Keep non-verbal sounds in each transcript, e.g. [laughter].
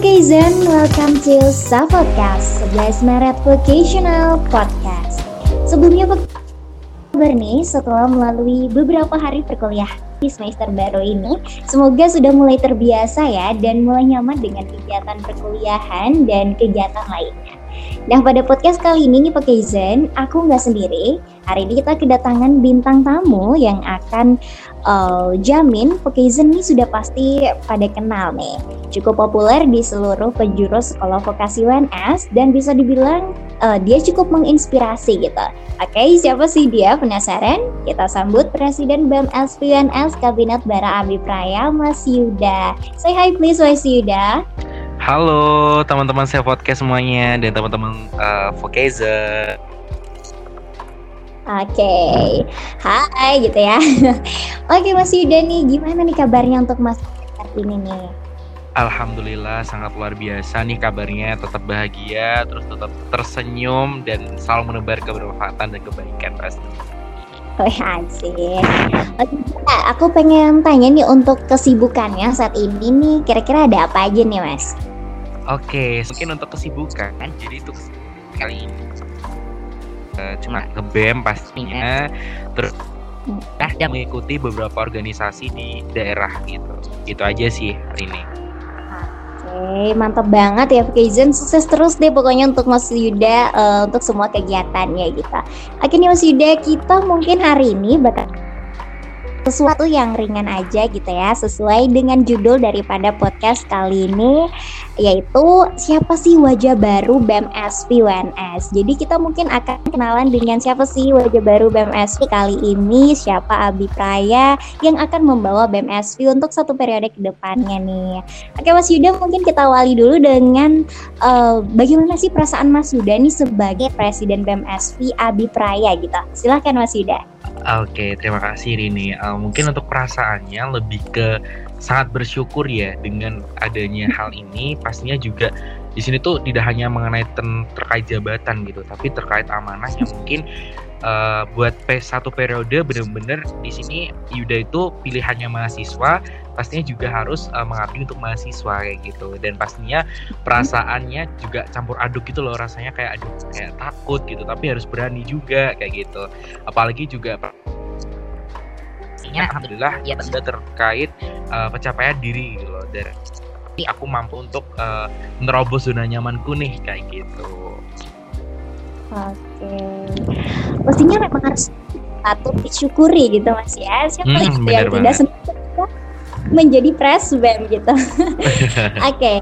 Vocation, welcome to Safocast 11 Maret Vocational Podcast. Sebelumnya kabar nih setelah melalui beberapa hari perkuliahan di semester baru ini. Semoga sudah mulai terbiasa ya dan mulai nyaman dengan kegiatan perkuliahan dan kegiatan lainnya. Nah pada podcast kali ini nih pakai Zen, aku nggak sendiri. Hari ini kita kedatangan bintang tamu yang akan uh, jamin Zen ini sudah pasti pada kenal nih. Cukup populer di seluruh penjuru sekolah vokasi UNS dan bisa dibilang uh, dia cukup menginspirasi gitu. Oke, siapa sih dia? Penasaran? Kita sambut Presiden BEM UNS Kabinet Bara Abi Praya, Mas Yuda. Say hi please, Mas Yuda. Halo teman-teman saya podcast semuanya dan teman-teman uh, Vokeza. Oke, okay. hai gitu ya. [laughs] Oke Mas Yuda nih, gimana nih kabarnya untuk Mas saat ini nih? Alhamdulillah sangat luar biasa nih kabarnya, tetap bahagia, terus tetap tersenyum dan selalu menebar kebermanfaatan dan kebaikan pasti. Oh asik. Oke, aku pengen tanya nih untuk kesibukannya saat ini nih, kira-kira ada apa aja nih mas? Oke, mungkin untuk kesibukan, jadi itu kali ini uh, cuma ngebem pastinya, terus nah yang mengikuti beberapa organisasi di daerah gitu. Itu aja sih hari ini. Oke, mantap banget ya Fukazen. Sukses terus deh pokoknya untuk Mas Yuda uh, untuk semua kegiatannya gitu. Akhirnya Mas Yuda kita mungkin hari ini bakal sesuatu yang ringan aja gitu ya sesuai dengan judul daripada podcast kali ini yaitu siapa sih wajah baru BMSP UNS jadi kita mungkin akan kenalan dengan siapa sih wajah baru BMSP kali ini siapa Abi Praya yang akan membawa BMSP untuk satu periode ke depannya nih. Oke Mas Yuda mungkin kita awali dulu dengan uh, bagaimana sih perasaan Mas Yuda nih sebagai Presiden BMSP Abi Praya gitu. Silahkan Mas Yuda. Oke, terima kasih Rini. Uh, mungkin untuk perasaannya lebih ke sangat bersyukur ya dengan adanya hal ini. Pastinya juga di sini tuh tidak hanya mengenai terkait jabatan gitu, tapi terkait amanah yang mungkin uh, buat satu periode benar-benar di sini Yuda itu pilihannya mahasiswa pastinya juga harus uh, mengabdi untuk mahasiswa kayak gitu dan pastinya perasaannya juga campur aduk gitu loh rasanya kayak aduh kayak takut gitu tapi harus berani juga kayak gitu apalagi juga pastinya alhamdulillah ya sudah terkait uh, pencapaian diri gitu loh dari aku mampu untuk uh, menerobos zona nyamanku nih kayak gitu Oke. Pastinya memang harus patut disyukuri gitu Mas ya. Siapa hmm, yang tidak senang menjadi presbem gitu. [laughs] Oke. okay.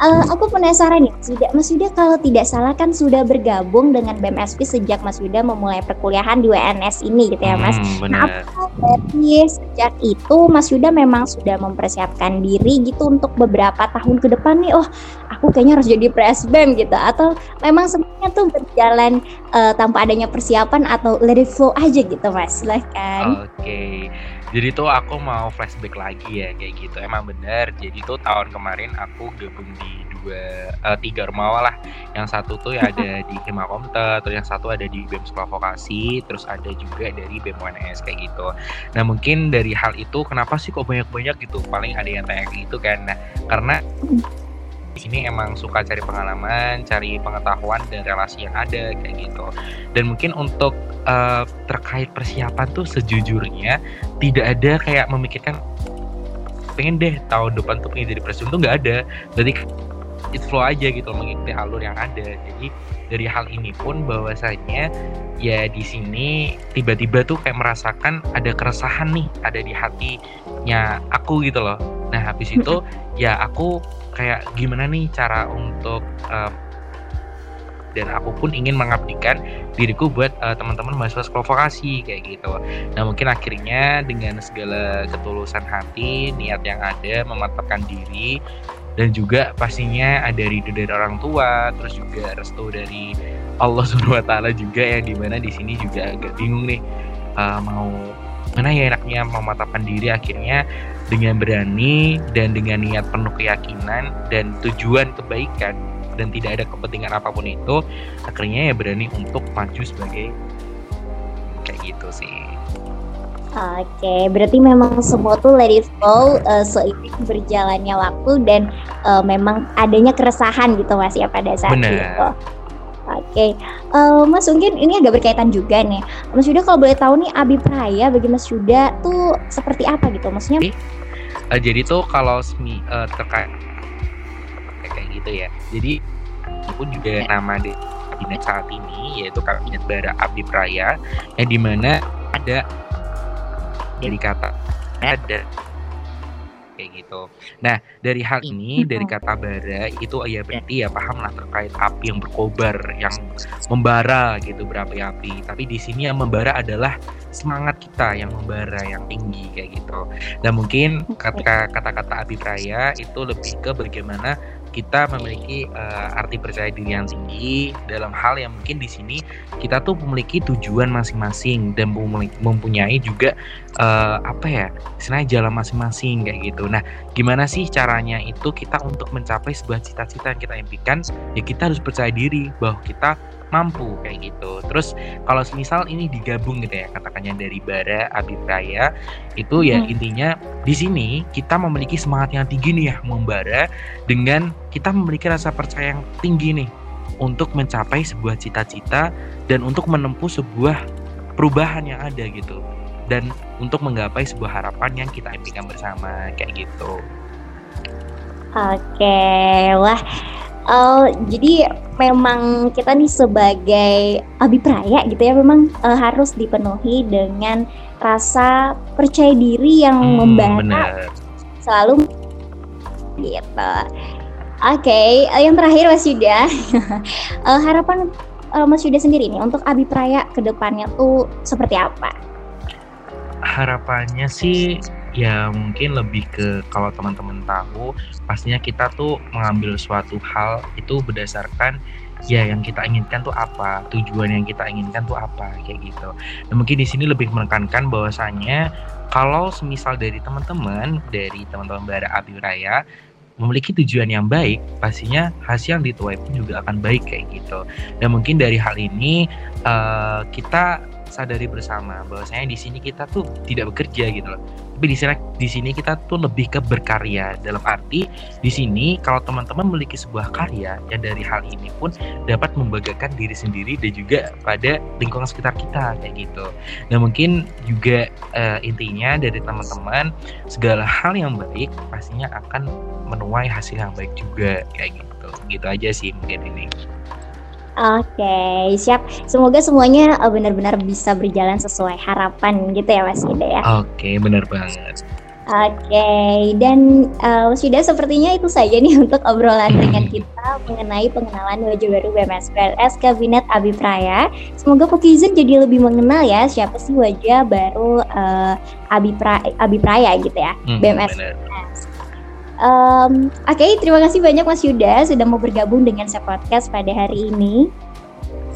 Uh, aku penasaran nih, sudah Mas Yuda kalau tidak salah kan sudah bergabung dengan BMSP sejak Mas Yuda memulai perkuliahan di WNS ini gitu ya Mas. Hmm, nah, apa dari sejak itu Mas Yuda memang sudah mempersiapkan diri gitu untuk beberapa tahun ke depan nih, oh aku kayaknya harus jadi presbem gitu atau memang semuanya tuh berjalan uh, tanpa adanya persiapan atau let it flow aja gitu Mas, silahkan. Oke. Okay jadi tuh aku mau flashback lagi ya kayak gitu. Emang bener. Jadi tuh tahun kemarin aku gabung di dua uh, tiga rumah lah. Yang satu tuh ya [laughs] ada di Himakomte terus yang satu ada di BEM Sekolah Vokasi terus ada juga dari BEM UNS kayak gitu. Nah mungkin dari hal itu kenapa sih kok banyak-banyak gitu? Paling ada yang tanya gitu kan. Nah karena di sini emang suka cari pengalaman, cari pengetahuan dan relasi yang ada kayak gitu. Dan mungkin untuk uh, terkait persiapan tuh sejujurnya tidak ada kayak memikirkan pengen deh tahun depan tuh pengen jadi presiden tuh nggak ada. Jadi it flow aja gitu mengikuti alur yang ada. Jadi dari hal ini pun bahwasanya ya di sini tiba-tiba tuh kayak merasakan ada keresahan nih ada di hatinya aku gitu loh. Nah habis [laughs] itu ya aku kayak gimana nih cara untuk uh, dan aku pun ingin mengabdikan diriku buat uh, teman-teman mahasiswa sekolah vokasi kayak gitu. Nah mungkin akhirnya dengan segala ketulusan hati, niat yang ada, memantapkan diri dan juga pastinya ada ridho dari orang tua, terus juga restu dari Allah [laughs] Subhanahu Wa Taala juga yang di mana di sini juga agak bingung nih uh, mau mana ya enaknya mematapkan diri akhirnya dengan berani dan dengan niat penuh keyakinan dan tujuan kebaikan dan tidak ada kepentingan apa pun itu akhirnya ya berani untuk maju sebagai kayak gitu sih Oke, berarti memang semua tuh let it flow uh, seiring berjalannya waktu dan uh, memang adanya keresahan gitu mas ya pada saat Bener. itu. Oke, uh, Mas mungkin ini agak berkaitan juga nih. Mas Yuda kalau boleh tahu nih Abi Praya bagi Mas Yuda tuh seperti apa gitu? Maksudnya? Uh, jadi tuh kalau semi uh, terkait kayak gitu ya. Jadi pun juga nama di kabinet saat ini yaitu kabinet Bara Abdi Praya yang di mana ada dari kata ada kayak gitu. Nah dari hal ini dari kata bara itu ya berarti ya paham lah terkait api yang berkobar yang membara gitu berapi-api. Tapi di sini yang membara adalah semangat kita yang membara yang tinggi kayak gitu. Dan mungkin kata kata-kata api praya itu lebih ke bagaimana kita memiliki uh, arti percaya diri yang tinggi dalam hal yang mungkin di sini kita tuh memiliki tujuan masing-masing dan mempunyai juga uh, apa ya istilahnya jalan masing-masing kayak gitu. Nah, gimana sih caranya itu kita untuk mencapai sebuah cita-cita yang kita impikan? Ya kita harus percaya diri bahwa kita mampu kayak gitu. Terus kalau misal ini digabung gitu ya katakannya dari bara Abipraya itu ya hmm. intinya di sini kita memiliki semangat yang tinggi nih ya membara dengan kita memiliki rasa percaya yang tinggi nih untuk mencapai sebuah cita-cita dan untuk menempuh sebuah perubahan yang ada gitu dan untuk menggapai sebuah harapan yang kita impikan bersama kayak gitu. Oke, wah Uh, jadi memang kita nih sebagai abipraya gitu ya memang uh, harus dipenuhi dengan rasa percaya diri yang hmm, membara selalu gitu. Oke, okay, uh, yang terakhir Mas Yuda, uh, [laughs] harapan uh, Mas Yuda sendiri nih untuk abipraya ke depannya tuh seperti apa? Harapannya sih ya mungkin lebih ke kalau teman-teman tahu pastinya kita tuh mengambil suatu hal itu berdasarkan ya yang kita inginkan tuh apa tujuan yang kita inginkan tuh apa kayak gitu dan mungkin di sini lebih menekankan bahwasanya kalau semisal dari teman-teman dari teman-teman bara api raya memiliki tujuan yang baik, pastinya hasil yang dituai pun juga akan baik kayak gitu. Dan mungkin dari hal ini uh, kita sadari bersama bahwasanya di sini kita tuh tidak bekerja gitu loh. Tapi di sini di sini kita tuh lebih ke berkarya dalam arti di sini kalau teman-teman memiliki sebuah karya yang dari hal ini pun dapat membanggakan diri sendiri dan juga pada lingkungan sekitar kita kayak gitu. Nah mungkin juga uh, intinya dari teman-teman segala hal yang baik pastinya akan menuai hasil yang baik juga kayak gitu. Gitu aja sih mungkin ini. Oke, siap. Semoga semuanya uh, benar-benar bisa berjalan sesuai harapan gitu ya Mas Yuda ya. Oke, benar banget. Oke, dan uh, Mas Yuda sepertinya itu saja nih [laughs] untuk obrolan dengan [laughs] kita mengenai pengenalan wajah baru BMS PLS Kabinet Abi Praya. Semoga Pokizen jadi lebih mengenal ya siapa sih wajah baru uh, Abi, pra Abi Praya gitu ya, hmm, BMS. Um, Oke, okay, terima kasih banyak Mas Yuda sudah mau bergabung dengan saya podcast pada hari ini.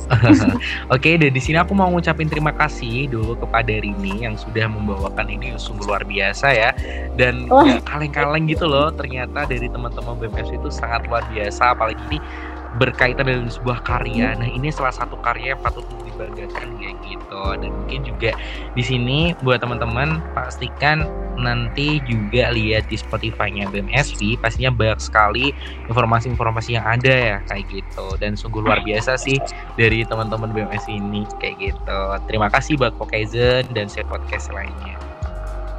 [laughs] Oke, okay, dan di sini aku mau ngucapin terima kasih dulu kepada Rini yang sudah membawakan ini sungguh luar biasa ya. Dan oh. kaleng-kaleng gitu loh, ternyata dari teman-teman BMS itu sangat luar biasa, apalagi ini berkaitan dengan sebuah karya. Nah, ini salah satu karya yang patut dibanggakan kayak gitu. Dan mungkin juga di sini buat teman-teman pastikan nanti juga lihat di Spotify-nya BMSV pastinya banyak sekali informasi-informasi yang ada ya kayak gitu dan sungguh luar biasa sih dari teman-teman BMS ini kayak gitu. Terima kasih buat Pokazen dan set podcast lainnya.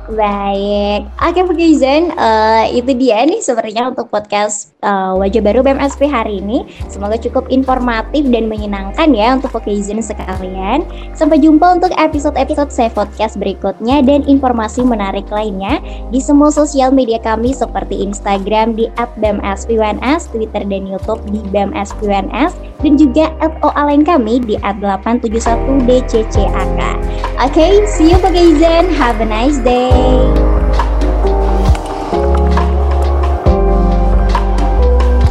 Baik, oke okay, Fukizen, uh, itu dia nih sepertinya untuk podcast uh, wajah baru BMSP hari ini. Semoga cukup informatif dan menyenangkan ya untuk Fukizen sekalian. Sampai jumpa untuk episode-episode saya podcast berikutnya dan informasi menarik lainnya di semua sosial media kami seperti Instagram di @bmspwns, Twitter dan YouTube di bmspwns, dan juga @oalen kami di @871dccak. Oke, okay, see you Fukizen. Have a nice day. Oh.